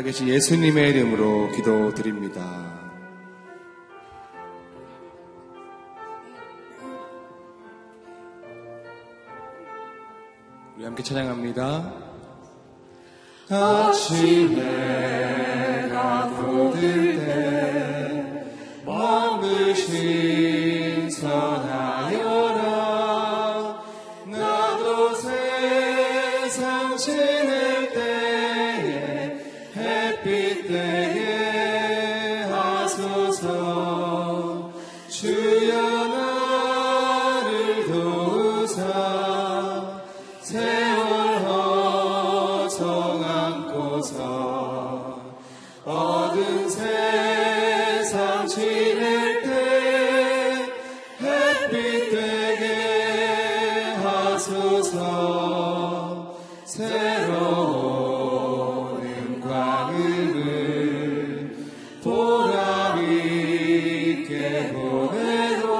살아계신 예수님의 이름으로 기도드립니다. 우리 함께 찬양합니다. 아침에 가도 들 보내도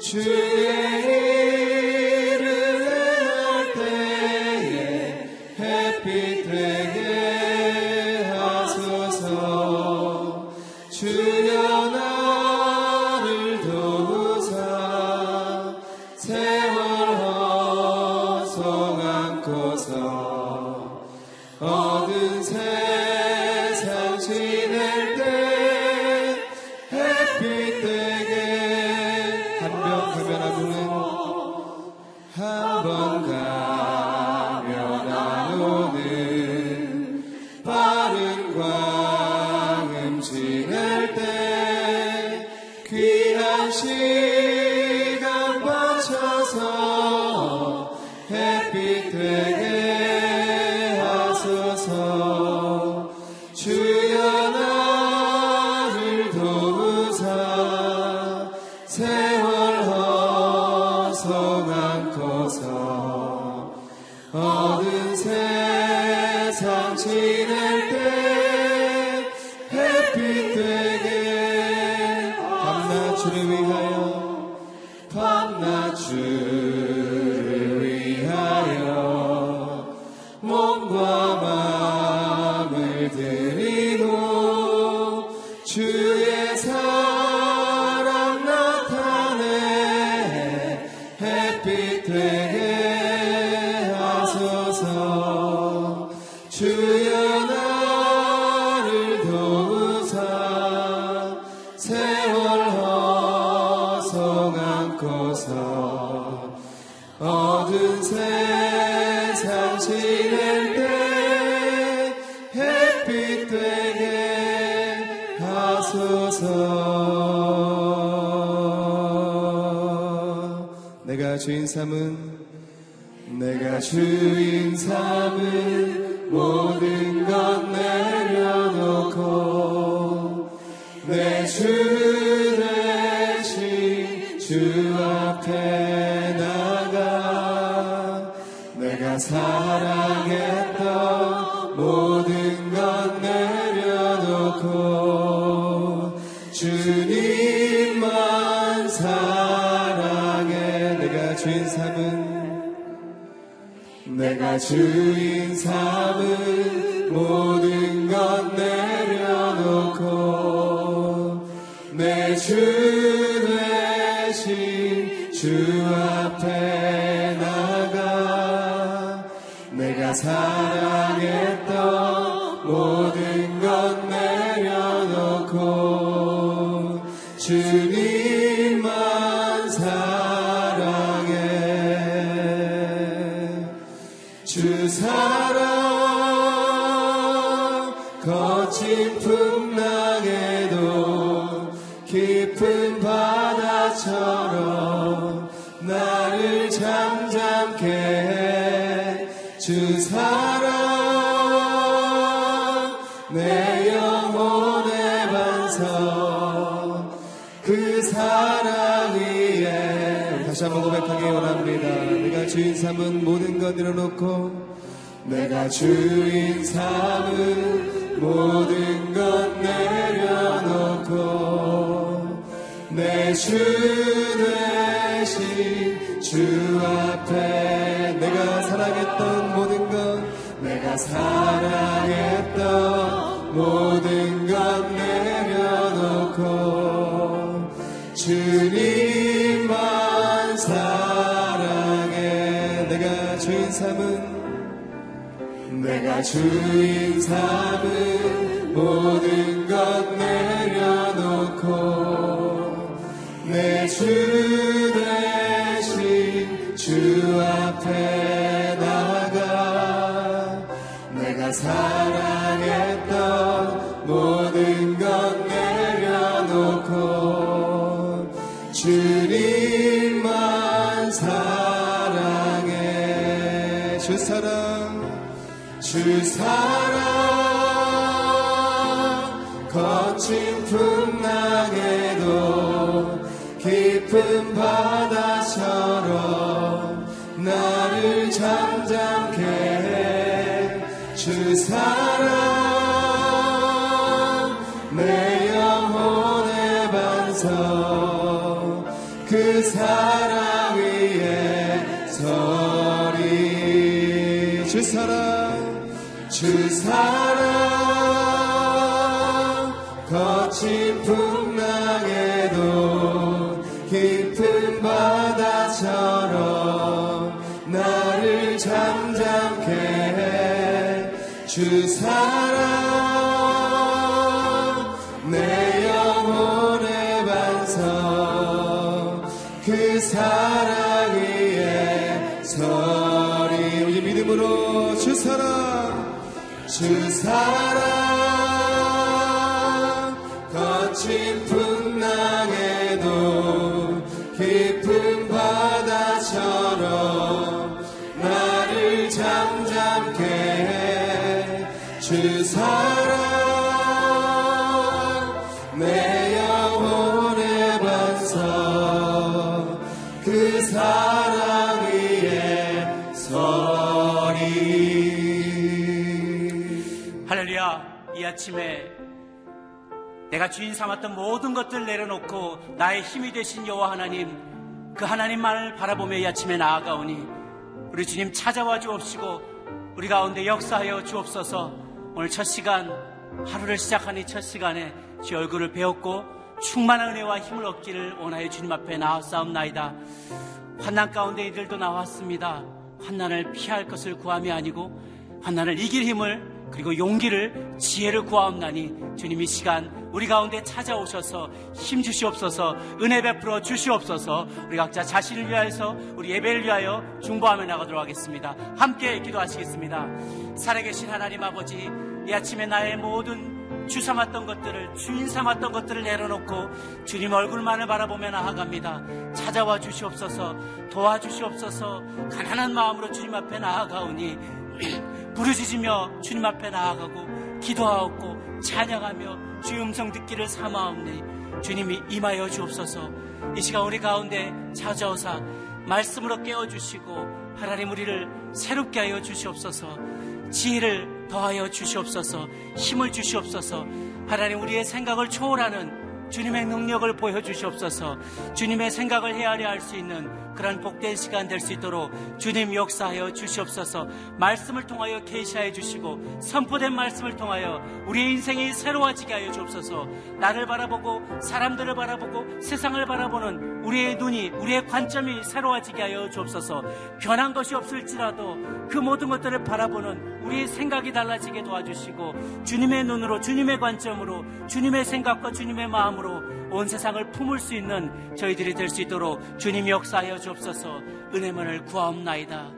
주의 주 앞에 나가 내가 살 건드려 놓고 내가 주인 삶은 모든 것 내려놓고 내 주 대신 주 앞에 내가 사랑했던 모든 것 내가 사랑했던 모든 것 내려놓고 주님 내가 주인 삼은 모든 것 내려놓고 내 주 대신 주 앞에 나가 내가 사랑 주사 주 사랑 거친 풍랑에도 깊은 바다처럼 나를 잠잠케 해 주 사랑 주사 내가 주인 삼았던 모든 것들을 내려놓고 나의 힘이 되신 여호와 하나님 그 하나님만을 바라보며 이 아침에 나아가오니 우리 주님 찾아와 주옵시고 우리 가운데 역사하여 주옵소서. 오늘 첫 시간 하루를 시작하니 첫 시간에 주 얼굴을 배웠고 충만한 은혜와 힘을 얻기를 원하여 주님 앞에 나아싸움나이다. 환난 가운데 이들도 나왔습니다. 환난을 피할 것을 구함이 아니고 환난을 이길 힘을 그리고 용기를 지혜를 구하옵나니 주님 이 시간 우리 가운데 찾아오셔서 힘 주시옵소서 은혜 베풀어 주시옵소서 우리 각자 자신을 위하여서 우리 예배를 위하여 중보하며 나가도록 하겠습니다. 함께 기도하시겠습니다. 살아계신 하나님 아버지 이 아침에 나의 모든 주 삼았던 것들을 주인 삼았던 것들을 내려놓고 주님 얼굴만을 바라보며 나아갑니다. 찾아와 주시옵소서 도와주시옵소서 가난한 마음으로 주님 앞에 나아가오니 부르짖으며 주님 앞에 나아가고 기도하옵고 찬양하며 주의 음성 듣기를 삼아옵니 주님이 임하여 주옵소서. 이 시간 우리 가운데 찾아오사 말씀으로 깨워주시고 하나님 우리를 새롭게 하여 주시옵소서. 지혜를 더하여 주시옵소서. 힘을 주시옵소서. 하나님 우리의 생각을 초월하는 주님의 능력을 보여주시옵소서. 주님의 생각을 헤아려 할 수 있는 그런 복된 시간 될 수 있도록 주님 역사하여 주시옵소서. 말씀을 통하여 계시하여 주시고 선포된 말씀을 통하여 우리의 인생이 새로워지게 하여 주옵소서. 나를 바라보고 사람들을 바라보고 세상을 바라보는 우리의 눈이 우리의 관점이 새로워지게 하여 주옵소서. 변한 것이 없을지라도 그 모든 것들을 바라보는 우리의 생각이 달라지게 도와주시고 주님의 눈으로 주님의 관점으로 주님의 생각과 주님의 마음으로 온 세상을 품을 수 있는 저희들이 될 수 있도록 주님 역사하여 주옵소서 은혜만을 구하옵나이다.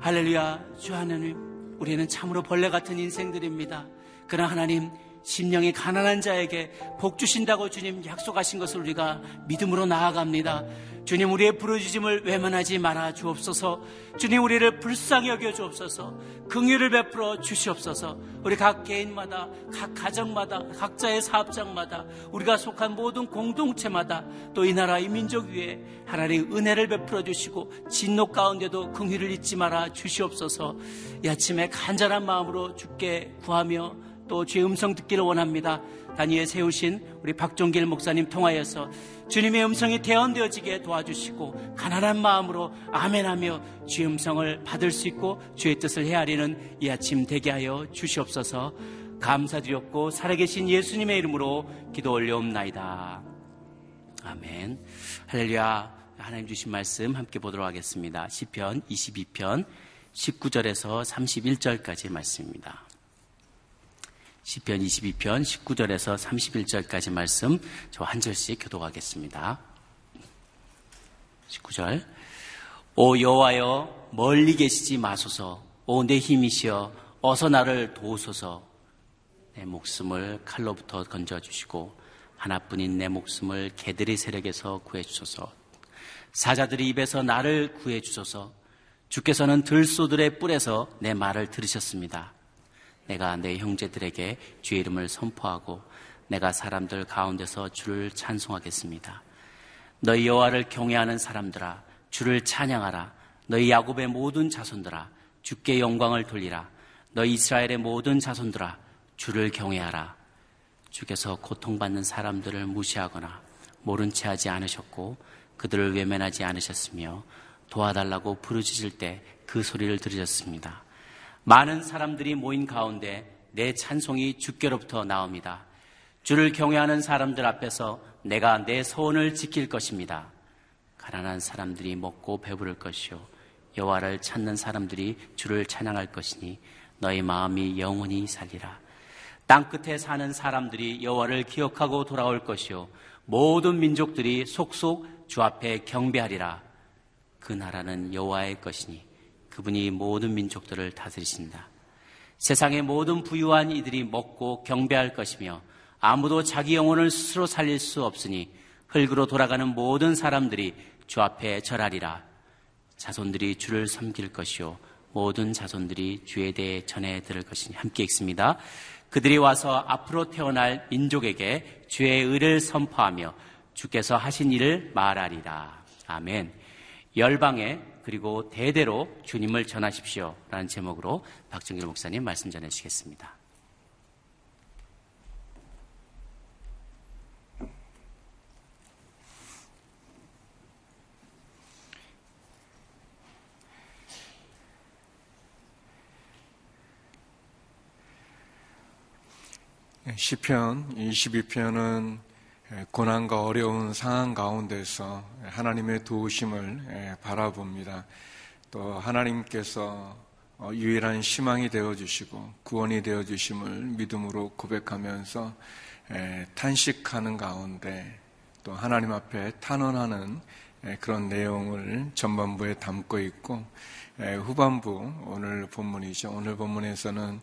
할렐루야 주 하나님 우리는 참으로 벌레 같은 인생들입니다. 그러나 하나님 심령이 가난한 자에게 복 주신다고 주님 약속하신 것을 우리가 믿음으로 나아갑니다. 주님 우리의 부르짖음을 외면하지 말아 주옵소서. 주님 우리를 불쌍히 여겨 주옵소서. 긍휼을 베풀어 주시옵소서. 우리 각 개인마다 각 가정마다 각자의 사업장마다 우리가 속한 모든 공동체마다 또 이 나라 이 민족 위에 하나님 은혜를 베풀어 주시고 진노 가운데도 긍휼을 잊지 말아 주시옵소서. 이 아침에 간절한 마음으로 주께 구하며 또 주의 음성 듣기를 원합니다. 단위에 세우신 우리 박종길 목사님 통하여서 주님의 음성이 대언되어지게 도와주시고 가난한 마음으로 아멘하며 주의 음성을 받을 수 있고 주의 뜻을 헤아리는 이 아침 되게 하여 주시옵소서 감사드렸고 살아계신 예수님의 이름으로 기도 올려옵나이다. 아멘. 할렐루야. 하나님 주신 말씀 함께 보도록 하겠습니다. 시편 22편 19절에서 31절까지 말씀입니다. 시편 22편 19절에서 31절까지 말씀 저 한 절씩 교독하겠습니다. 19절. 오 여호와여 멀리 계시지 마소서. 오 내 힘이시여 어서 나를 도우소서. 내 목숨을 칼로부터 건져주시고 하나뿐인 내 목숨을 개들의 세력에서 구해주소서. 사자들의 입에서 나를 구해주소서. 주께서는 들소들의 뿔에서 내 말을 들으셨습니다. 내가 내 형제들에게 주의 이름을 선포하고 내가 사람들 가운데서 주를 찬송하겠습니다. 너희 여호와를 경외하는 사람들아 주를 찬양하라. 너희 야곱의 모든 자손들아 주께 영광을 돌리라. 너희 이스라엘의 모든 자손들아 주를 경외하라. 주께서 고통받는 사람들을 무시하거나 모른 채 하지 않으셨고 그들을 외면하지 않으셨으며 도와달라고 부르짖을 때 그 소리를 들으셨습니다. 많은 사람들이 모인 가운데 내 찬송이 주께로부터 나옵니다. 주를 경외하는 사람들 앞에서 내가 내 소원을 지킬 것입니다. 가난한 사람들이 먹고 배부를 것이요 여호와를 찾는 사람들이 주를 찬양할 것이니 너희 마음이 영원히 살리라. 땅 끝에 사는 사람들이 여호와를 기억하고 돌아올 것이요 모든 민족들이 속속 주 앞에 경배하리라. 그 나라는 여호와의 것이니 그분이 모든 민족들을 다스리신다. 세상의 모든 부유한 이들이 먹고 경배할 것이며 아무도 자기 영혼을 스스로 살릴 수 없으니 흙으로 돌아가는 모든 사람들이 주 앞에 절하리라. 자손들이 주를 섬길 것이요 모든 자손들이 주에 대해 전해 들을 것이니 함께 읽습니다. 그들이 와서 앞으로 태어날 민족에게 주의 의를 선포하며 주께서 하신 일을 말하리라. 아멘. 열방에 그리고 대대로 주님을 전하십시오. 라는 제목으로 박정길 목사님 말씀 전해주시겠습니다. 시편 22편은 고난과 어려운 상황 가운데서 하나님의 도우심을 바라봅니다. 또 하나님께서 어, 유일한 희망이 되어 주시고 구원이 되어 주심을 믿음으로 고백하면서 탄식하는 가운데 또 하나님 앞에 탄원하는 그런 내용을 전반부에 담고 있고 후반부 오늘 본문이죠. 오늘 본문에서는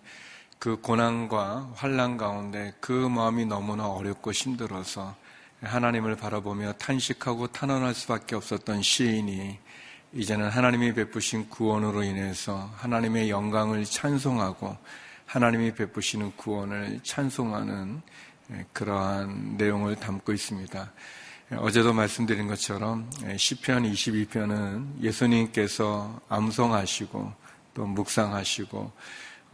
그 고난과 환란 가운데 그 마음이 너무나 어렵고 힘들어서 하나님을 바라보며 탄식하고 탄원할 수밖에 없었던 시인이 이제는 하나님이 베푸신 구원으로 인해서 하나님의 영광을 찬송하고 하나님이 베푸시는 구원을 찬송하는 그러한 내용을 담고 있습니다. 어제도 말씀드린 것처럼 시편 22편은 예수님께서 암송하시고 또 묵상하시고 어,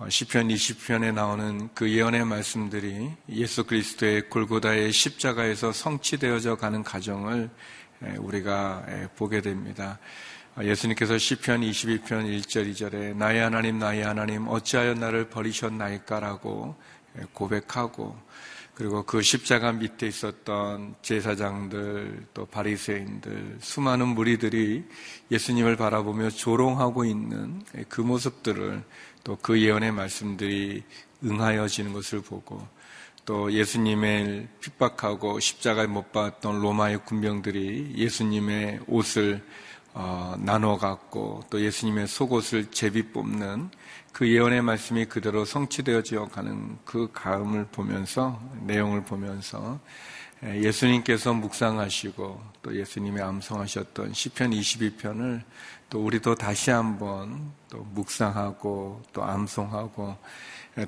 시편 20편에 나오는 그 예언의 말씀들이 예수 그리스도의 골고다의 십자가에서 성취되어져 가는 과정을 우리가 보게 됩니다. 어, 예수님께서 시편 22편 1절 2절에 나의 하나님 나의 하나님 어찌하여 나를 버리셨나이까라고 고백하고 그리고 그 십자가 밑에 있었던 제사장들 또 바리새인들 수많은 무리들이 예수님을 바라보며 조롱하고 있는 그 모습들을 또 그 예언의 말씀들이 응하여지는 것을 보고 또 예수님을 핍박하고 십자가에 못 박았던 로마의 군병들이 예수님의 옷을 어, 나눠 갖고 또 예수님의 속옷을 제비 뽑는 그 예언의 말씀이 그대로 성취되어져 가는 그 가음을 보면서 내용을 보면서 예수님께서 묵상하시고 또 예수님이 암송하셨던 시편 22편을 또 우리도 다시 한번 또 묵상하고 또 암송하고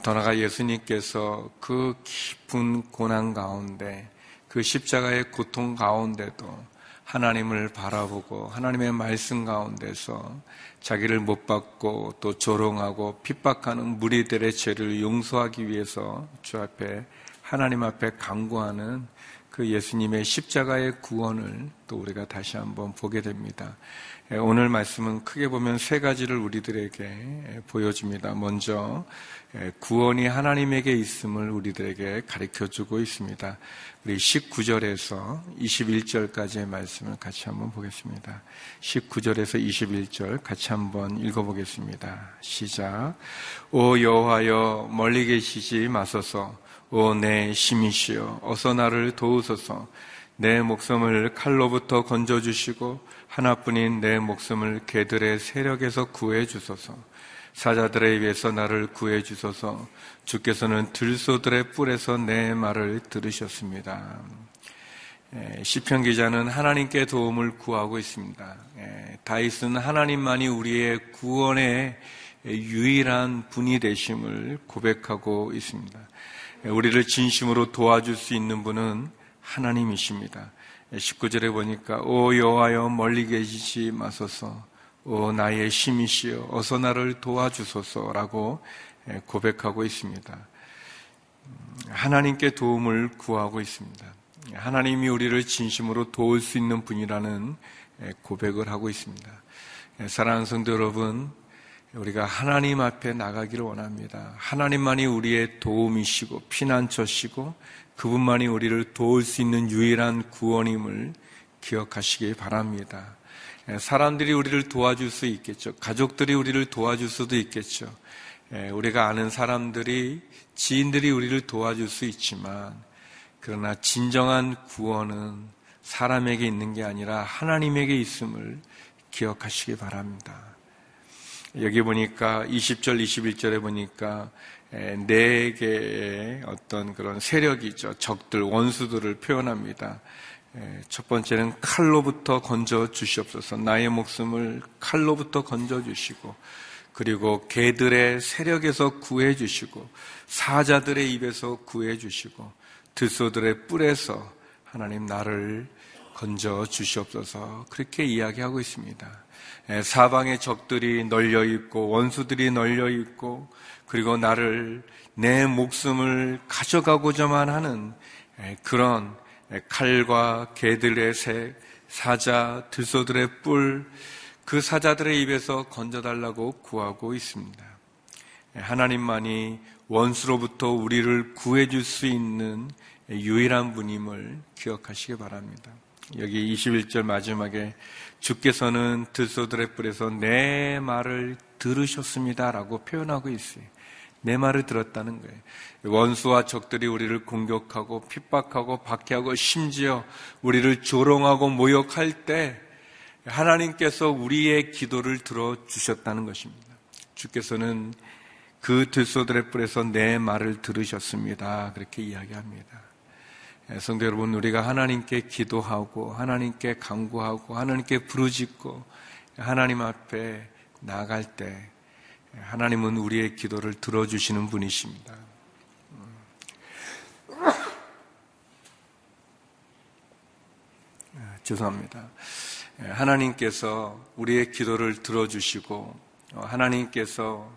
더 나아가 예수님께서 그 깊은 고난 가운데 그 십자가의 고통 가운데도 하나님을 바라보고 하나님의 말씀 가운데서 자기를 못 받고 또 조롱하고 핍박하는 무리들의 죄를 용서하기 위해서 주 앞에 하나님 앞에 강구하는 그 예수님의 십자가의 구원을 또 우리가 다시 한번 보게 됩니다. 예, 오늘 말씀은 크게 보면 세 가지를 우리들에게 예, 보여줍니다. 먼저 예, 구원이 하나님에게 있음을 우리들에게 가르쳐 주고 있습니다. 우리 19절에서 21절까지의 말씀을 같이 한번 보겠습니다. 19절에서 21절 같이 한번 읽어보겠습니다. 시작. 오 여호와여 멀리 계시지 마소서. 오내 심이시여 어서 나를 도우소서. 내 목숨을 칼로부터 건져주시고 하나뿐인 내 목숨을 개들의 세력에서 구해 주소서. 사자들에 의해서 나를 구해 주소서. 주께서는 들소들의 뿔에서 내 말을 들으셨습니다. 예, 시편 기자는 하나님께 도움을 구하고 있습니다. 예, 다윗은 하나님만이 우리의 구원의 유일한 분이 되심을 고백하고 있습니다. 예, 우리를 진심으로 도와줄 수 있는 분은 하나님이십니다. 19절에 보니까 오 여호와여 멀리 계시지 마소서 오 나의 힘이시여 어서 나를 도와주소서라고 고백하고 있습니다. 음, 하나님께 도움을 구하고 있습니다. 하나님이 우리를 진심으로 도울 수 있는 분이라는 고백을 하고 있습니다. 사랑하는 성도 여러분, 우리가 하나님 앞에 나가기를 원합니다. 하나님만이 우리의 도움이시고 피난처시고 그분만이 우리를 도울 수 있는 유일한 구원임을 기억하시기 바랍니다. 예, 사람들이 우리를 도와줄 수 있겠죠. 가족들이 우리를 도와줄 수도 있겠죠. 예, 우리가 아는 사람들이, 지인들이 우리를 도와줄 수 있지만, 그러나 진정한 구원은 사람에게 있는 게 아니라 하나님에게 있음을 기억하시기 바랍니다. 여기 보니까 20절, 21절에 보니까 네 개의 어떤 그런 세력이죠. 적들, 원수들을 표현합니다. 첫 번째는 칼로부터 건져 주시옵소서. 나의 목숨을 칼로부터 건져 주시고, 그리고 개들의 세력에서 구해 주시고, 사자들의 입에서 구해 주시고, 들소들의 뿔에서 하나님 나를 건져 주시옵소서. 그렇게 이야기하고 있습니다. 사방에 적들이 널려 있고 원수들이 널려 있고 그리고 나를 내 목숨을 가져가고자만 하는 그런 칼과 개들의 새, 사자, 들소들의 뿔, 그 사자들의 입에서 건져달라고 구하고 있습니다. 하나님만이 원수로부터 우리를 구해줄 수 있는 유일한 분임을 기억하시기 바랍니다. 여기 21절 마지막에 주께서는 들소들의 뿔에서 내 말을 들으셨습니다라고 표현하고 있어요. 내 말을 들었다는 거예요. 원수와 적들이 우리를 공격하고 핍박하고 박해하고 심지어 우리를 조롱하고 모욕할 때 하나님께서 우리의 기도를 들어 주셨다는 것입니다. 주께서는 그 들소들의 뿔에서 내 말을 들으셨습니다. 그렇게 이야기합니다. 예, 성도 여러분, 우리가 하나님께 기도하고, 하나님께 강구하고, 하나님께 부르짖고, 하나님 앞에 나갈 때, 하나님은 우리의 기도를 들어주시는 분이십니다. 예, 죄송합니다. 예, 하나님께서 우리의 기도를 들어주시고, 어, 하나님께서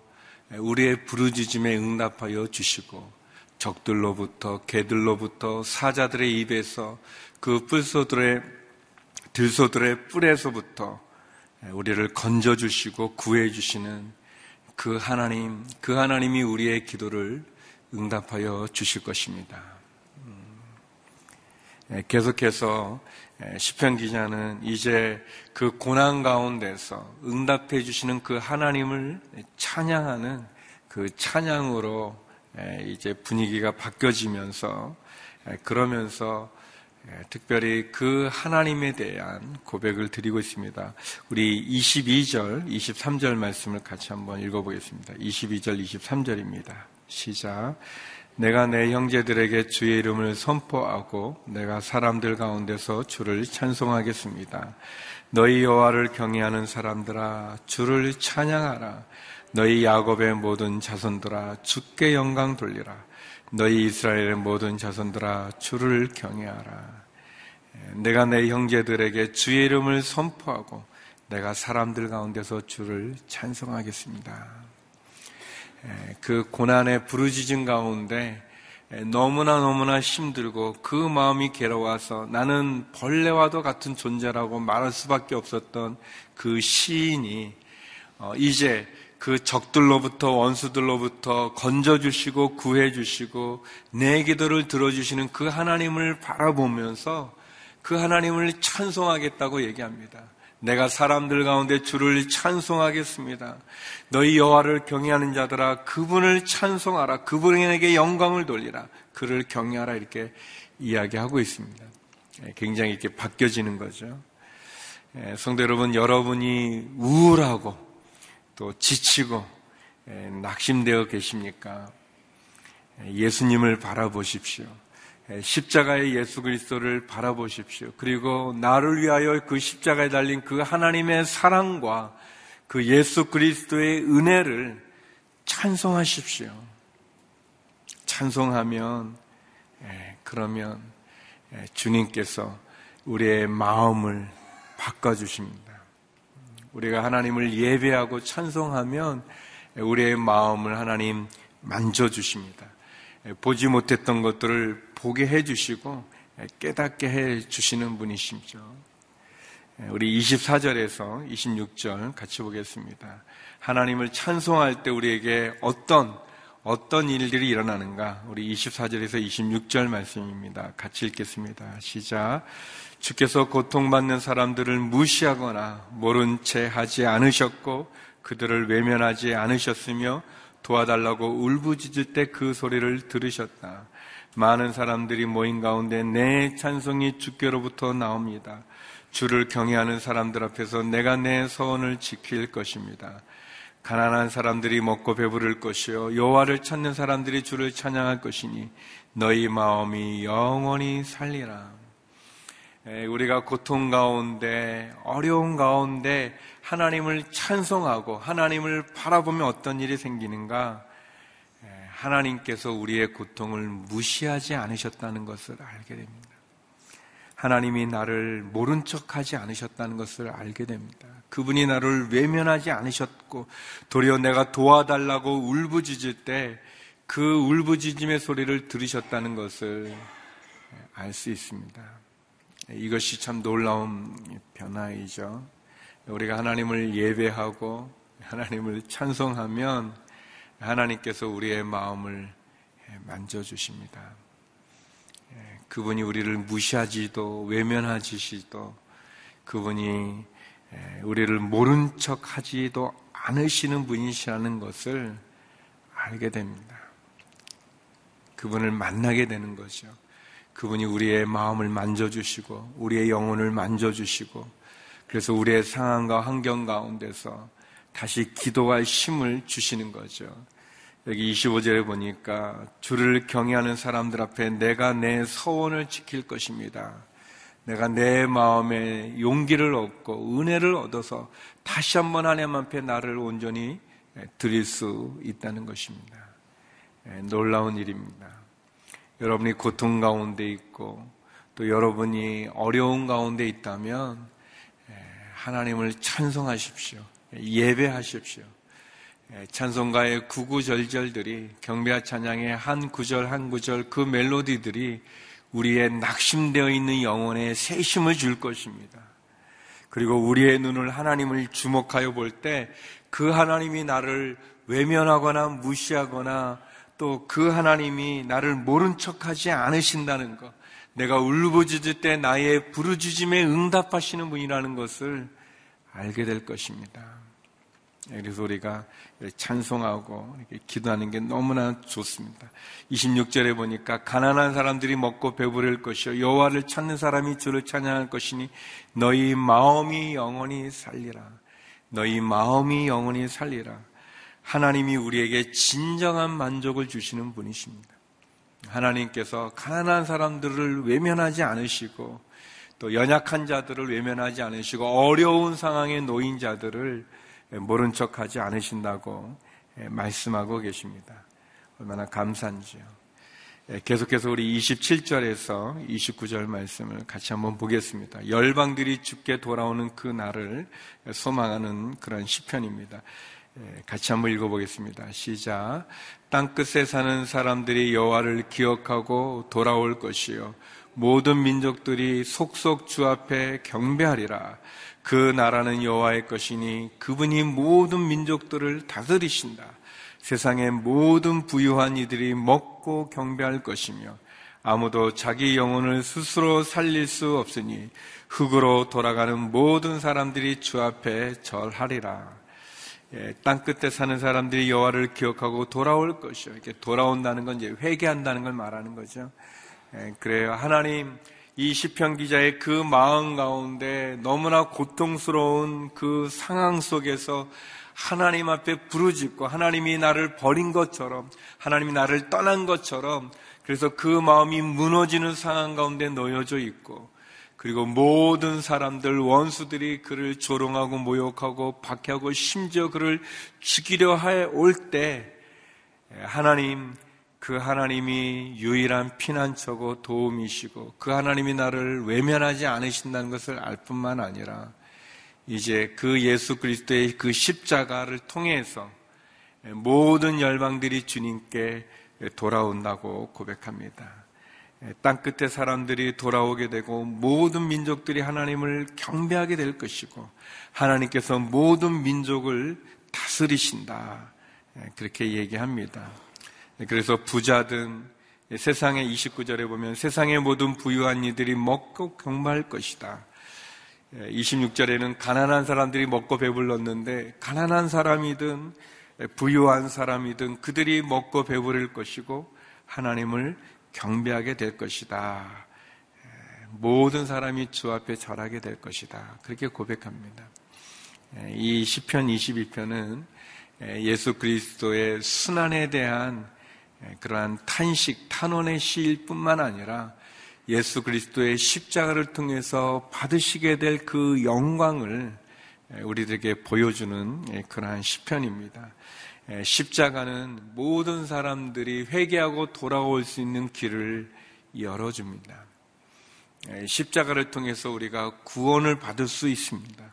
우리의 부르짖음에 응답하여 주시고, 적들로부터 개들로부터 사자들의 입에서 그 뿔소들의 들소들의 뿔에서부터 우리를 건져 주시고 구해 주시는 그 하나님, 그 하나님이 우리의 기도를 응답하여 주실 것입니다. 음. 계속해서 시편 기자는 이제 그 고난 가운데서 응답해 주시는 그 하나님을 찬양하는 그 찬양으로 이제 분위기가 바뀌어지면서 그러면서 특별히 그 하나님에 대한 고백을 드리고 있습니다. 우리 22절, 23절 말씀을 같이 한번 읽어보겠습니다. 22절, 23절입니다. 시작. 내가 내 형제들에게 주의 이름을 선포하고 내가 사람들 가운데서 주를 찬송하겠습니다. 너희 여호와를 경외하는 사람들아 주를 찬양하라. 너희 야곱의 모든 자손들아 주께 영광 돌리라. 너희 이스라엘의 모든 자손들아 주를 경외하라. 내가 내 형제들에게 주의 이름을 선포하고 내가 사람들 가운데서 주를 찬송하겠습니다. 그 고난의 부르짖음 가운데 너무나 너무나 힘들고 그 마음이 괴로워서 나는 벌레와도 같은 존재라고 말할 수밖에 없었던 그 시인이 어, 이제 그 적들로부터 원수들로부터 건져주시고 구해주시고 내 기도를 들어주시는 그 하나님을 바라보면서 그 하나님을 찬송하겠다고 얘기합니다. 내가 사람들 가운데 주를 찬송하겠습니다. 너희 여호와를 경외하는 자들아 그분을 찬송하라. 그분에게 영광을 돌리라. 그를 경외하라 이렇게 이야기하고 있습니다. 예, 굉장히 이렇게 바뀌어지는 거죠. 예, 성도 여러분, 여러분이 우울하고 또 지치고 예, 낙심되어 계십니까? 예수님을 바라보십시오. 예, 십자가의 예수 그리스도를 바라보십시오. 그리고 나를 위하여 그 십자가에 달린 그 하나님의 사랑과 그 예수 그리스도의 은혜를 찬송하십시오. 찬송하면 예, 그러면 예, 주님께서 우리의 마음을 바꿔 주십니다. 우리가 하나님을 예배하고 찬송하면 우리의 마음을 하나님 만져주십니다. 보지 못했던 것들을 보게 해주시고 깨닫게 해주시는 분이십니다 우리 24절에서 26절 같이 보겠습니다. 하나님을 찬송할 때 우리에게 어떤 어떤 일들이 일어나는가? 우리 24절에서 26절 말씀입니다. 같이 읽겠습니다. 시작. 주께서 고통받는 사람들을 무시하거나 모른 채 하지 않으셨고 그들을 외면하지 않으셨으며 도와달라고 울부짖을 때 그 소리를 들으셨다. 많은 사람들이 모인 가운데 내 찬송이 주께로부터 나옵니다. 주를 경외하는 사람들 앞에서 내가 내 서원을 지킬 것입니다. 가난한 사람들이 먹고 배부를 것이요 여호와를 찾는 사람들이 주를 찬양할 것이니 너희 마음이 영원히 살리라. 우리가 고통 가운데 어려운 가운데 하나님을 찬송하고 하나님을 바라보면 어떤 일이 생기는가? 하나님께서 우리의 고통을 무시하지 않으셨다는 것을 알게 됩니다. 하나님이 나를 모른 척 하지 않으셨다는 것을 알게 됩니다. 그분이 나를 외면하지 않으셨고, 도리어 내가 도와달라고 울부짖을 때 그 울부짖음의 소리를 들으셨다는 것을 알 수 있습니다. 이것이 참 놀라운 변화이죠. 우리가 하나님을 예배하고 하나님을 찬송하면 하나님께서 우리의 마음을 만져주십니다. 그분이 우리를 무시하지도 외면하지도 그분이 우리를 모른 척 하지도 않으시는 분이시라는 것을 알게 됩니다. 그분을 만나게 되는 거죠. 그분이 우리의 마음을 만져주시고, 우리의 영혼을 만져주시고, 그래서 우리의 상황과 환경 가운데서 다시 기도할 힘을 주시는 거죠. 여기 25절에 보니까 주를 경외하는 사람들 앞에 내가 내 서원을 지킬 것입니다. 내가 내 마음에 용기를 얻고 은혜를 얻어서 다시 한번 하나님 앞에 나를 온전히 드릴 수 있다는 것입니다. 예, 놀라운 일입니다. 여러분이 고통 가운데 있고 또 여러분이 어려운 가운데 있다면 예, 하나님을 찬송하십시오. 예배하십시오. 예, 찬송가의 구구절절들이 경배와 찬양의 한 구절 한 구절 그 멜로디들이 우리의 낙심되어 있는 영혼에 새 힘을 줄 것입니다. 그리고 우리의 눈을 하나님을 주목하여 볼 때 그 하나님이 나를 외면하거나 무시하거나 또 그 하나님이 나를 모른 척하지 않으신다는 것, 내가 울부짖을 때 나의 부르짖음에 응답하시는 분이라는 것을 알게 될 것입니다. 그래서 우리가 찬송하고 기도하는 게 너무나 좋습니다. 26절에 보니까 가난한 사람들이 먹고 배부를 것이요 여호와를 찾는 사람이 주를 찬양할 것이니 너희 마음이 영원히 살리라. 너희 마음이 영원히 살리라. 하나님이 우리에게 진정한 만족을 주시는 분이십니다. 하나님께서 가난한 사람들을 외면하지 않으시고 또 연약한 자들을 외면하지 않으시고 어려운 상황에 놓인 자들을 모른 척 하지 않으신다고 말씀하고 계십니다. 얼마나 감사한지요. 계속해서 우리 27절에서 29절 말씀을 같이 한번 보겠습니다. 열방들이 죽게 돌아오는 그 날을 소망하는 그런 시편입니다. 예, 같이 한번 읽어보겠습니다. 시작. 땅끝에 사는 사람들이 여호와를 기억하고 돌아올 것이요 모든 민족들이 속속 주 앞에 경배하리라. 그 나라는 여호와의 것이니 그분이 모든 민족들을 다스리신다. 세상의 모든 부유한 이들이 먹고 경배할 것이며 아무도 자기 영혼을 스스로 살릴 수 없으니 흙으로 돌아가는 모든 사람들이 주 앞에 절하리라. 예, 땅 끝에 사는 사람들이 여호와를 기억하고 돌아올 것이요. 이렇게 돌아온다는 건 이제 회개한다는 걸 말하는 거죠. 예, 그래요. 하나님 이 시편 기자의 그 마음 가운데 너무나 고통스러운 그 상황 속에서 하나님 앞에 부르짖고 하나님이 나를 버린 것처럼 하나님이 나를 떠난 것처럼 그래서 그 마음이 무너지는 상황 가운데 놓여져 있고 그리고 모든 사람들 원수들이 그를 조롱하고 모욕하고 박해하고 심지어 그를 죽이려 해 올 때 하나님 그 하나님이 유일한 피난처고 도움이시고 그 하나님이 나를 외면하지 않으신다는 것을 알 뿐만 아니라 이제 그 예수 그리스도의 그 십자가를 통해서 모든 열방들이 주님께 돌아온다고 고백합니다. 땅 끝에 사람들이 돌아오게 되고 모든 민족들이 하나님을 경배하게 될 것이고 하나님께서 모든 민족을 다스리신다. 그렇게 얘기합니다. 그래서 부자든 세상의 29절에 보면 세상의 모든 부유한 이들이 먹고 경배할 것이다. 26절에는 가난한 사람들이 먹고 배불렀는데 가난한 사람이든 부유한 사람이든 그들이 먹고 배부를 것이고 하나님을 경배하게 될 것이다. 모든 사람이 주 앞에 절하게 될 것이다. 그렇게 고백합니다. 이 시편 22편은 예수 그리스도의 순환에 대한 그러한 탄식, 탄원의 시일 뿐만 아니라 예수 그리스도의 십자가를 통해서 받으시게 될 그 영광을 우리들에게 보여주는 그러한 시편입니다. 십자가는 모든 사람들이 회개하고 돌아올 수 있는 길을 열어줍니다. 십자가를 통해서 우리가 구원을 받을 수 있습니다.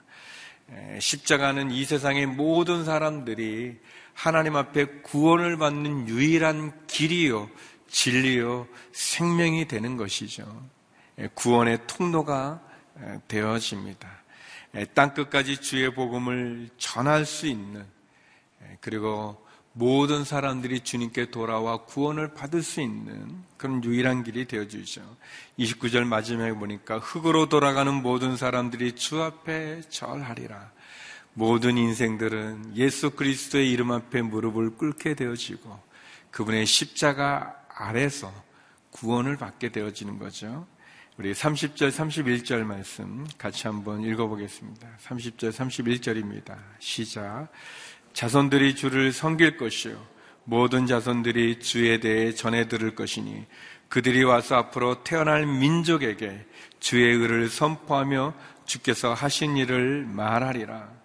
십자가는 이 세상의 모든 사람들이 하나님 앞에 구원을 받는 유일한 길이요, 진리요, 생명이 되는 것이죠. 구원의 통로가 되어집니다. 땅끝까지 주의 복음을 전할 수 있는 그리고 모든 사람들이 주님께 돌아와 구원을 받을 수 있는 그런 유일한 길이 되어주죠. 29절 마지막에 보니까 흙으로 돌아가는 모든 사람들이 주 앞에 절하리라. 모든 인생들은 예수 그리스도의 이름 앞에 무릎을 꿇게 되어지고 그분의 십자가 아래서 구원을 받게 되어지는 거죠. 우리 30절, 31절 말씀 같이 한번 읽어보겠습니다. 30절, 31절입니다. 시작. 자손들이 주를 섬길 것이요. 모든 자손들이 주에 대해 전해 들을 것이니 그들이 와서 앞으로 태어날 민족에게 주의 의를 선포하며 주께서 하신 일을 말하리라.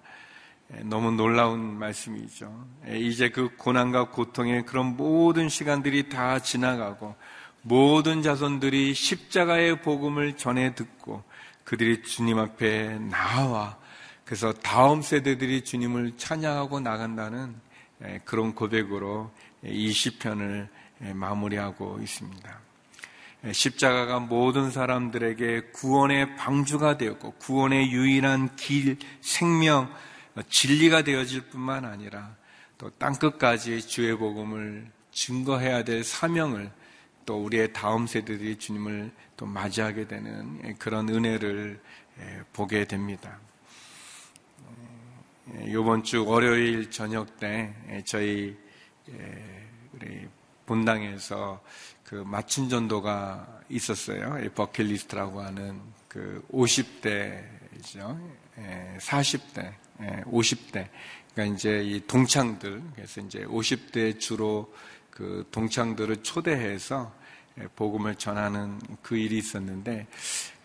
예, 너무 놀라운 말씀이죠. 예, 이제 그 고난과 고통의 그런 모든 시간들이 다 지나가고 모든 자손들이 십자가의 복음을 전해 듣고 그들이 주님 앞에 나와 그래서 다음 세대들이 주님을 찬양하고 나간다는 예, 그런 고백으로 이 시편을 마무리하고 있습니다. 십자가가 모든 사람들에게 구원의 방주가 되었고 구원의 유일한 길, 생명, 진리가 되어질 뿐만 아니라 또 땅끝까지 주의 복음을 증거해야 될 사명을 또 우리의 다음 세대들이 주님을 또 맞이하게 되는 그런 은혜를 보게 됩니다. 이번 주 월요일 저녁 때 저희 우리 본당에서 그 맞춤 전도가 있었어요. 버킷리스트라고 하는 그 50대죠. 40대 50대. 예, 그러니까 이제 이 동창들, 그래서 이제 50대 주로 그 동창들을 초대해서 예, 복음을 전하는 그 일이 있었는데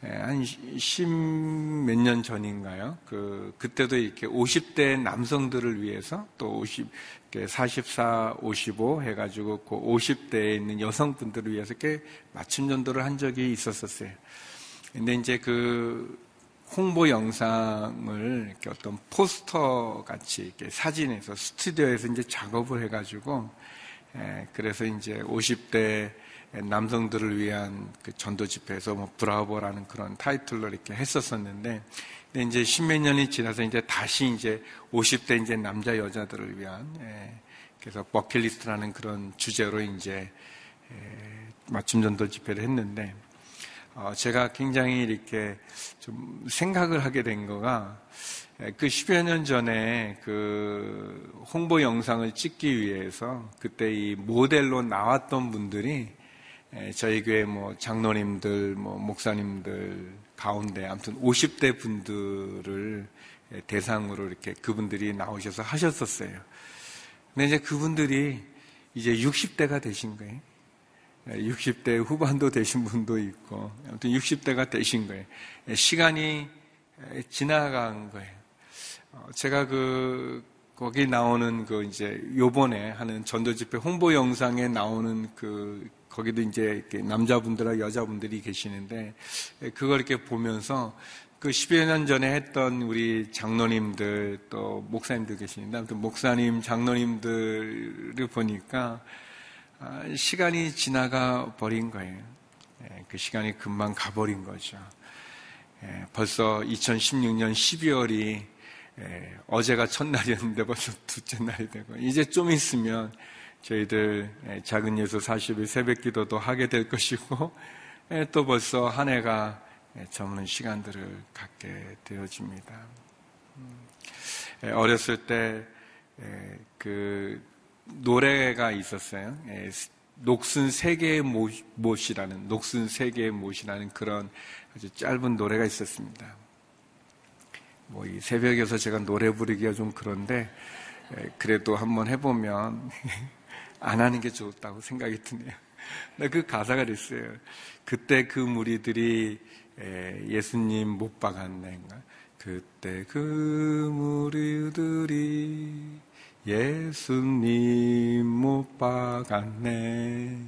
예, 한1 0몇 년 전인가요? 그 그때도 이렇게 50대 남성들을 위해서 또 50, 44, 55 해가지고 그 50대에 있는 여성분들을 위해서 이렇게 맞춤 전도를 한 적이 있었었어요. 근데 이제 그 홍보 영상을 이렇게 어떤 포스터 같이 이렇게 사진에서 스튜디오에서 이제 작업을 해가지고 예, 그래서 이제 50대 남성들을 위한 그 전도 집회에서 뭐 브라보라는 그런 타이틀로 이렇게 했었었는데 근데 이제 십몇 년이 지나서 이제 다시 이제 50대 이제 남자 여자들을 위한 예, 그래서 버킷리스트라는 그런 주제로 이제 예, 맞춤 전도 집회를 했는데 어, 제가 굉장히 이렇게 좀 생각을 하게 된 거가 그 10여 년 전에 그 홍보 영상을 찍기 위해서 그때 이 모델로 나왔던 분들이 저희 교회 뭐 장로님들, 뭐 목사님들 가운데 아무튼 50대 분들을 대상으로 이렇게 그분들이 나오셔서 하셨었어요. 근데 이제 그분들이 이제 60대가 되신 거예요. 60대 후반도 되신 분도 있고, 아무튼 60대가 되신 거예요. 시간이 지나간 거예요. 어, 제가 그, 거기 나오는 그 이제 요번에 하는 전도 집회 홍보 영상에 나오는 그, 거기도 이제 남자분들과 여자분들이 계시는데, 그걸 이렇게 보면서 그 10여 년 전에 했던 우리 장로님들 또 목사님들 계시는데, 아무튼 목사님, 장로님들을 보니까 아, 시간이 지나가 버린 거예요. 예, 그 시간이 금방 가버린 거죠. 예, 벌써 2016년 12월이 예, 어제가 첫날이었는데 벌써 둘째 날이 되고 이제 좀 있으면 저희들 작은 예수 40일 새벽 기도도 하게 될 것이고 또 벌써 한 해가 저무는 시간들을 갖게 되어집니다. 음, 어렸을 때 그 노래가 있었어요. 예, 녹슨 세계의 못이라는 녹슨 세계의 못이라는 그런 아주 짧은 노래가 있었습니다. 뭐 이 새벽에서 제가 노래 부르기가 좀 그런데 예, 그래도 한번 해보면 안 하는 게 좋다고 생각이 드네요. 그 가사가 됐어요. 그때 그 무리들이 예, 예수님 못 박았네. 그때 그 무리들이 예수님 못 박았네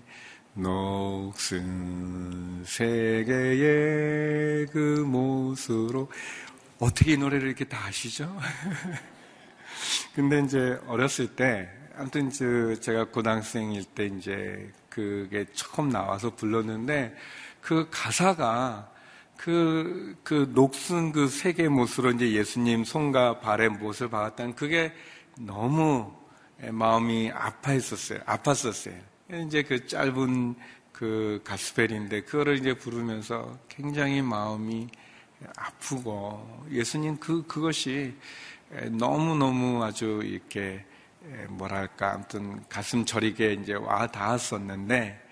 녹슨 세계의 그 못으로 어떻게 이 노래를 이렇게 다 아시죠? 근데 이제 어렸을 때 아무튼 제가 고등학생일 때 이제 그게 처음 나와서 불렀는데 그 가사가 그, 그 녹슨 그 세계 못으로 이제 예수님 손과 발의 못을 박았다는 그게 너무 마음이 아파했었어요. 아팠었어요. 이제 그 짧은 그 가스펠인데 그거를 이제 부르면서 굉장히 마음이 아프고 예수님 그 그것이 너무 너무 아주 이렇게 뭐랄까 아무튼 가슴 저리게 이제 와 닿았었는데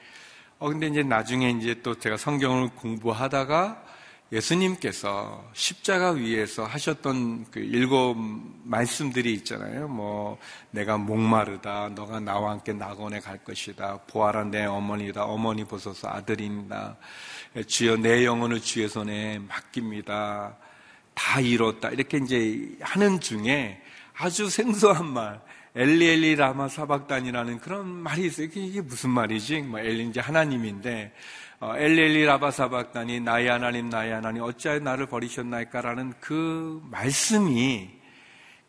어 근데 이제 나중에 이제 또 제가 성경을 공부하다가 예수님께서 십자가 위에서 하셨던 그 일곱 말씀들이 있잖아요. 뭐, 내가 목마르다. 너가 나와 함께 낙원에 갈 것이다. 보아라 내 어머니다. 어머니 보소서 아들입니다. 주여 내 영혼을 주의 손에 맡깁니다. 다 이뤘다. 이렇게 이제 하는 중에 아주 생소한 말. 엘리엘리 라마 사박단이라는 그런 말이 있어요. 이게 무슨 말이지? 뭐 엘리 이제 하나님인데 어, 엘렐리 라바사박다니 나의 하나님 나의 하나님 어찌하여 나를 버리셨나이까라는 그 말씀이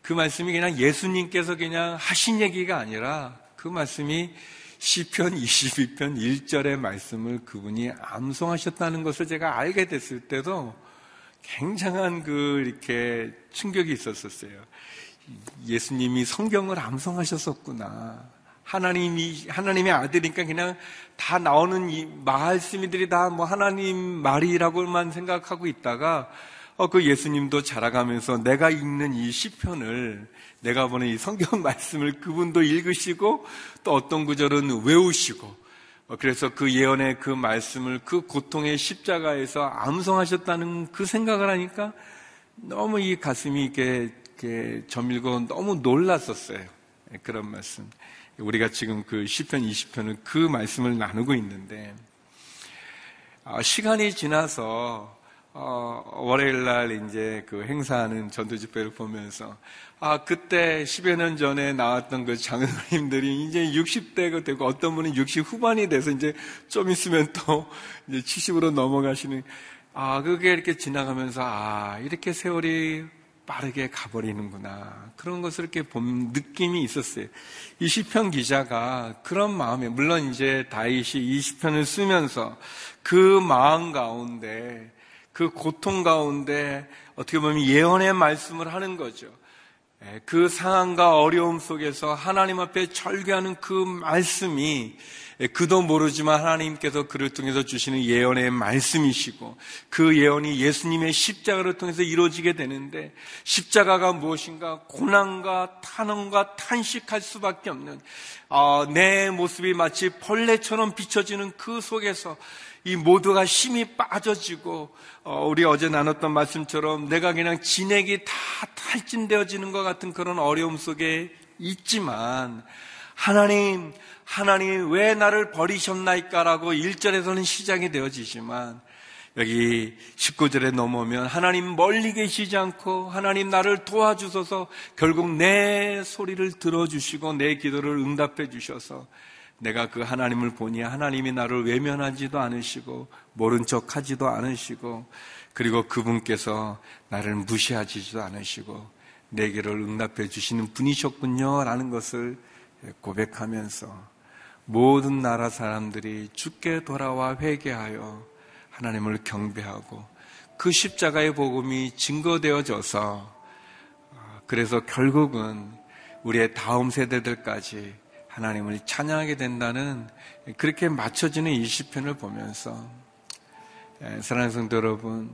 그 말씀이 그냥 예수님께서 그냥 하신 얘기가 아니라 그 말씀이 시편 22편 1절의 말씀을 그분이 암송하셨다는 것을 제가 알게 됐을 때도 굉장한 그 이렇게 충격이 있었었어요. 예수님이 성경을 암송하셨었구나. 하나님이, 하나님의 아들이니까 그냥 다 나오는 이 말씀이들이 다 뭐 하나님 말이라고만 생각하고 있다가 어, 그 예수님도 자라가면서 내가 읽는 이 시편을 내가 보는 이 성경 말씀을 그분도 읽으시고 또 어떤 구절은 외우시고 어, 그래서 그 예언의 그 말씀을 그 고통의 십자가에서 암송하셨다는 그 생각을 하니까 너무 이 가슴이 이렇게, 이렇게 저밀고 너무 놀랐었어요. 예, 그런 말씀. 우리가 지금 그 10편, 20편은 그 말씀을 나누고 있는데, 어, 시간이 지나서, 어, 월요일 날 이제 그 행사하는 전도 집회를 보면서, 아, 그때 10여 년 전에 나왔던 그 장로님들이 이제 60대가 되고 어떤 분은 60 후반이 돼서 이제 좀 있으면 또 이제 70으로 넘어가시는, 아, 그게 이렇게 지나가면서, 아, 이렇게 세월이 빠르게 가버리는구나. 그런 것을 이렇게 본 느낌이 있었어요. 이 시편 기자가 그런 마음에, 물론 이제 다윗이 이 시편을 쓰면서 그 마음 가운데, 그 고통 가운데 어떻게 보면 예언의 말씀을 하는 거죠. 예, 그 상황과 어려움 속에서 하나님 앞에 절규하는 그 말씀이 예, 그도 모르지만 하나님께서 그를 통해서 주시는 예언의 말씀이시고 그 예언이 예수님의 십자가를 통해서 이루어지게 되는데 십자가가 무엇인가? 고난과 탄원과 탄식할 수밖에 없는 어, 내 모습이 마치 벌레처럼 비춰지는 그 속에서 이 모두가 힘이 빠져지고 어, 우리 어제 나눴던 말씀처럼 내가 그냥 진액이 다 탈진되어지는 것 같은 그런 어려움 속에 있지만 하나님 하나님 왜 나를 버리셨나이까라고 1절에서는 시작이 되어지지만 여기 19절에 넘어오면 하나님 멀리 계시지 않고 하나님 나를 도와주셔서 결국 내 소리를 들어주시고 내 기도를 응답해 주셔서 내가 그 하나님을 보니 하나님이 나를 외면하지도 않으시고 모른 척 하지도 않으시고 그리고 그분께서 나를 무시하지도 않으시고 내게를 응답해 주시는 분이셨군요 라는 것을 고백하면서 모든 나라 사람들이 죽게 돌아와 회개하여 하나님을 경배하고 그 십자가의 복음이 증거되어져서 그래서 결국은 우리의 다음 세대들까지 하나님을 찬양하게 된다는 그렇게 맞춰지는 이 시편을 보면서 예, 사랑하는 성도 여러분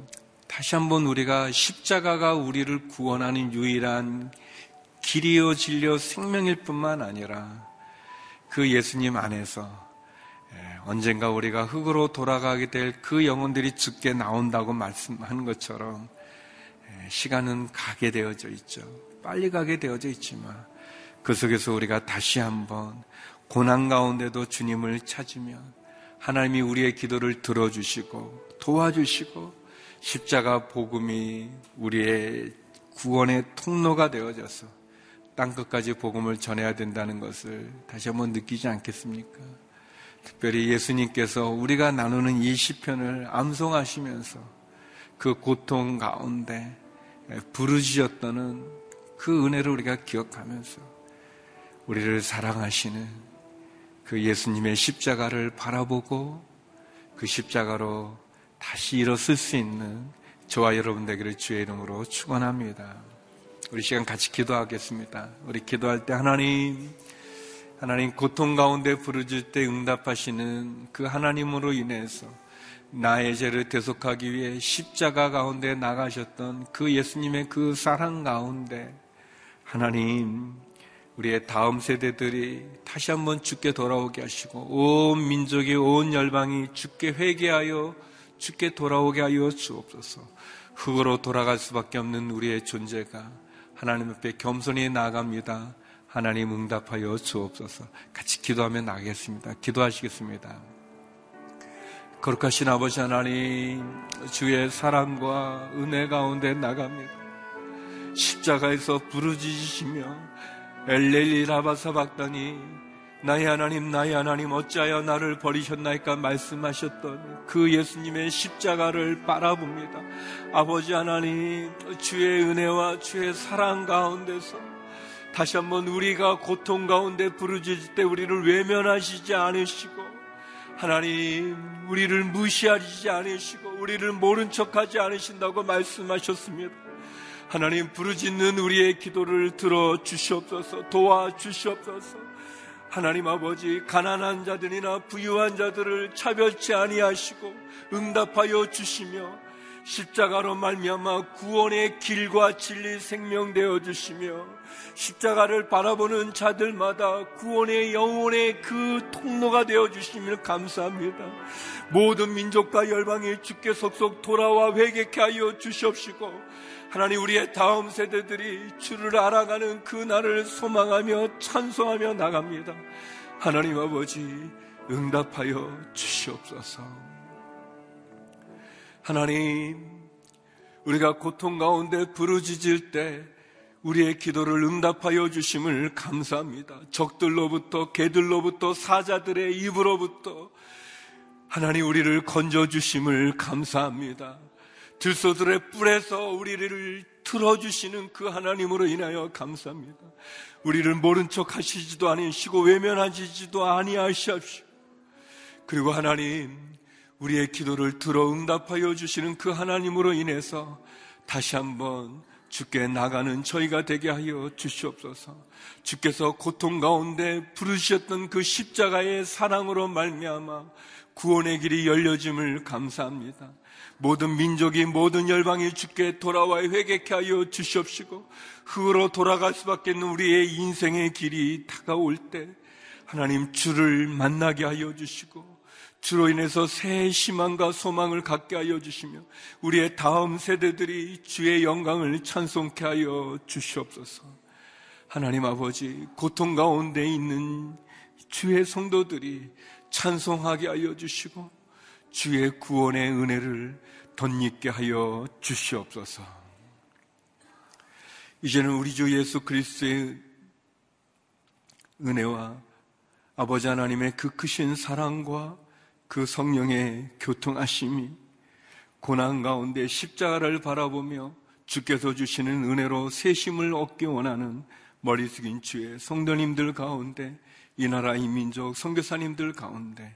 다시 한번 우리가 십자가가 우리를 구원하는 유일한 길이요 진리요 생명일 뿐만 아니라 그 예수님 안에서 예, 언젠가 우리가 흙으로 돌아가게 될 그 영혼들이 죽게 나온다고 말씀하는 것처럼 예, 시간은 가게 되어져 있죠. 빨리 가게 되어져 있지만 그 속에서 우리가 다시 한번 고난 가운데도 주님을 찾으면 하나님이 우리의 기도를 들어주시고 도와주시고 십자가 복음이 우리의 구원의 통로가 되어져서 땅 끝까지 복음을 전해야 된다는 것을 다시 한번 느끼지 않겠습니까? 특별히 예수님께서 우리가 나누는 이 시편을 암송하시면서 그 고통 가운데 부르짖었다는 그 은혜를 우리가 기억하면서 우리를 사랑하시는 그 예수님의 십자가를 바라보고 그 십자가로 다시 일어설 수 있는 저와 여러분 되기를 주의 이름으로 축원합니다. 우리 시간 같이 기도하겠습니다. 우리 기도할 때 하나님 하나님 고통 가운데 부르질 때 응답하시는 그 하나님으로 인해서 나의 죄를 대속하기 위해 십자가 가운데 나가셨던 그 예수님의 그 사랑 가운데 하나님 우리의 다음 세대들이 다시 한번 죽게 돌아오게 하시고 온 민족이 온 열방이 죽게 회개하여 죽게 돌아오게 하여 주옵소서. 흙으로 돌아갈 수밖에 없는 우리의 존재가 하나님 앞에 겸손히 나아갑니다. 하나님 응답하여 주옵소서. 같이 기도하며 나가겠습니다. 기도하시겠습니다. 거룩하신 아버지 하나님, 주의 사랑과 은혜 가운데 나갑니다. 십자가에서 부르짖으시며 엘렐리 라바사 박다니 나의 하나님 나의 하나님 어찌하여 나를 버리셨나이까 말씀하셨던 그 예수님의 십자가를 바라봅니다. 아버지 하나님 주의 은혜와 주의 사랑 가운데서 다시 한번 우리가 고통 가운데 부르짖을 때 우리를 외면하시지 않으시고 하나님 우리를 무시하지 않으시고 우리를 모른 척하지 않으신다고 말씀하셨습니다. 하나님 부르짖는 우리의 기도를 들어 주시옵소서 도와 주시옵소서 하나님 아버지 가난한 자들이나 부유한 자들을 차별치 아니하시고 응답하여 주시며 십자가로 말미암아 구원의 길과 진리 생명 되어 주시며 십자가를 바라보는 자들마다 구원의 영혼의 그 통로가 되어 주시면 감사합니다. 모든 민족과 열방이 주께 속속 돌아와 회개케 하여 주시옵시고 하나님 우리의 다음 세대들이 주를 알아가는 그 날을 소망하며 찬송하며 나갑니다. 하나님 아버지 응답하여 주시옵소서. 하나님 우리가 고통 가운데 부르짖을 때 우리의 기도를 응답하여 주심을 감사합니다. 적들로부터 개들로부터 사자들의 입으로부터 하나님 우리를 건져 주심을 감사합니다. 들소들의 뿔에서 우리를 틀어주시는 그 하나님으로 인하여 감사합니다. 우리를 모른 척 하시지도 아니시고 외면하시지도 아니하시옵시고 그리고 하나님 우리의 기도를 들어 응답하여 주시는 그 하나님으로 인해서 다시 한번 주께 나가는 저희가 되게 하여 주시옵소서. 주께서 고통 가운데 부르셨던 그 십자가의 사랑으로 말미암아 구원의 길이 열려짐을 감사합니다. 모든 민족이 모든 열방이 주께 돌아와 회개케 하여 주시옵시고 흙으로 돌아갈 수밖에 없는 우리의 인생의 길이 다가올 때 하나님 주를 만나게 하여 주시고 주로 인해서 새 희망과 소망을 갖게 하여 주시며 우리의 다음 세대들이 주의 영광을 찬송케 하여 주시옵소서. 하나님 아버지 고통 가운데 있는 주의 성도들이 찬송하게 하여 주시고 주의 구원의 은혜를 덧입게 하여 주시옵소서. 이제는 우리 주 예수 그리스도의 은혜와 아버지 하나님의 그 크신 사랑과 그 성령의 교통하심이 고난 가운데 십자가를 바라보며 주께서 주시는 은혜로 세심을 얻기 원하는 머리 숙인 주의 성도님들 가운데 이 나라 이 민족 선교사님들 가운데